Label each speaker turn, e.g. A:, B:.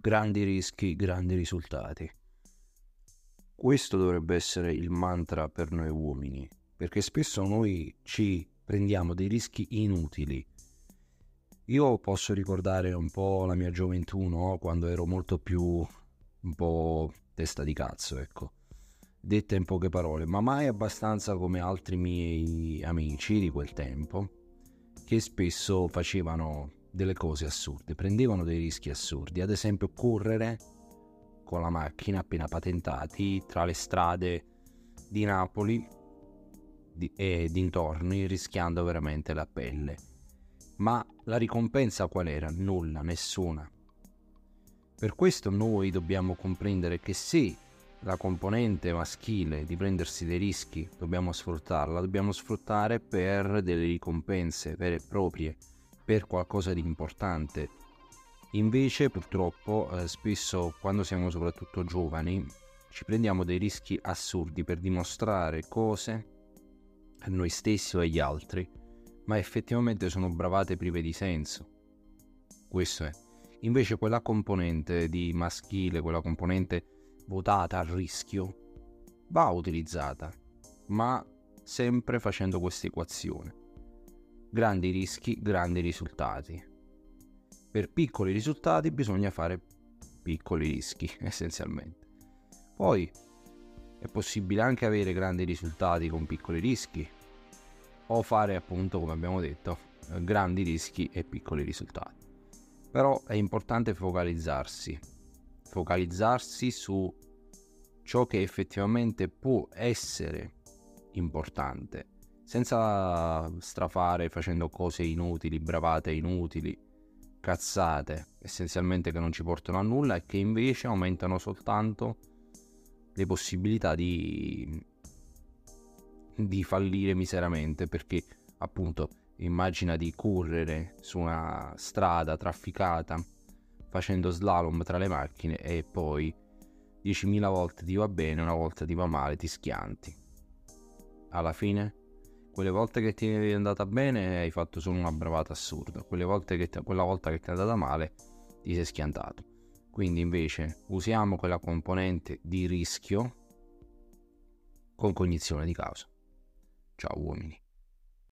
A: grandi rischi, grandi risultati. Questo dovrebbe essere il mantra per noi uomini, perché spesso noi ci prendiamo dei rischi inutili. Io posso ricordare un po' la mia gioventù, no? quando ero molto più un po' testa di cazzo, ecco. Detta in poche parole, ma mai abbastanza come altri miei amici di quel tempo, che spesso facevano delle cose assurde, prendevano dei rischi assurdi, ad esempio correre con la macchina appena patentati tra le strade di Napoli e dintorni rischiando veramente la pelle. Ma la ricompensa qual era? Nulla, nessuna. Per questo noi dobbiamo comprendere che se la componente maschile di prendersi dei rischi dobbiamo sfruttarla, dobbiamo sfruttare per delle ricompense vere e proprie, per qualcosa di importante. Invece purtroppo eh, spesso quando siamo soprattutto giovani ci prendiamo dei rischi assurdi per dimostrare cose a noi stessi o agli altri, ma effettivamente sono bravate prive di senso. Questo è. Invece quella componente di maschile, quella componente votata al rischio, va utilizzata, ma sempre facendo questa equazione grandi rischi, grandi risultati. Per piccoli risultati bisogna fare piccoli rischi, essenzialmente. Poi è possibile anche avere grandi risultati con piccoli rischi o fare appunto, come abbiamo detto, grandi rischi e piccoli risultati. Però è importante focalizzarsi, focalizzarsi su ciò che effettivamente può essere importante senza strafare facendo cose inutili, bravate inutili, cazzate, essenzialmente che non ci portano a nulla e che invece aumentano soltanto le possibilità di, di fallire miseramente perché appunto immagina di correre su una strada trafficata facendo slalom tra le macchine e poi 10.000 volte ti va bene, una volta ti va male, ti schianti. Alla fine quelle volte che ti è andata bene hai fatto solo una bravata assurda, quelle volte che ti, quella volta che ti è andata male ti sei schiantato. Quindi invece usiamo quella componente di rischio con cognizione di causa. Ciao uomini.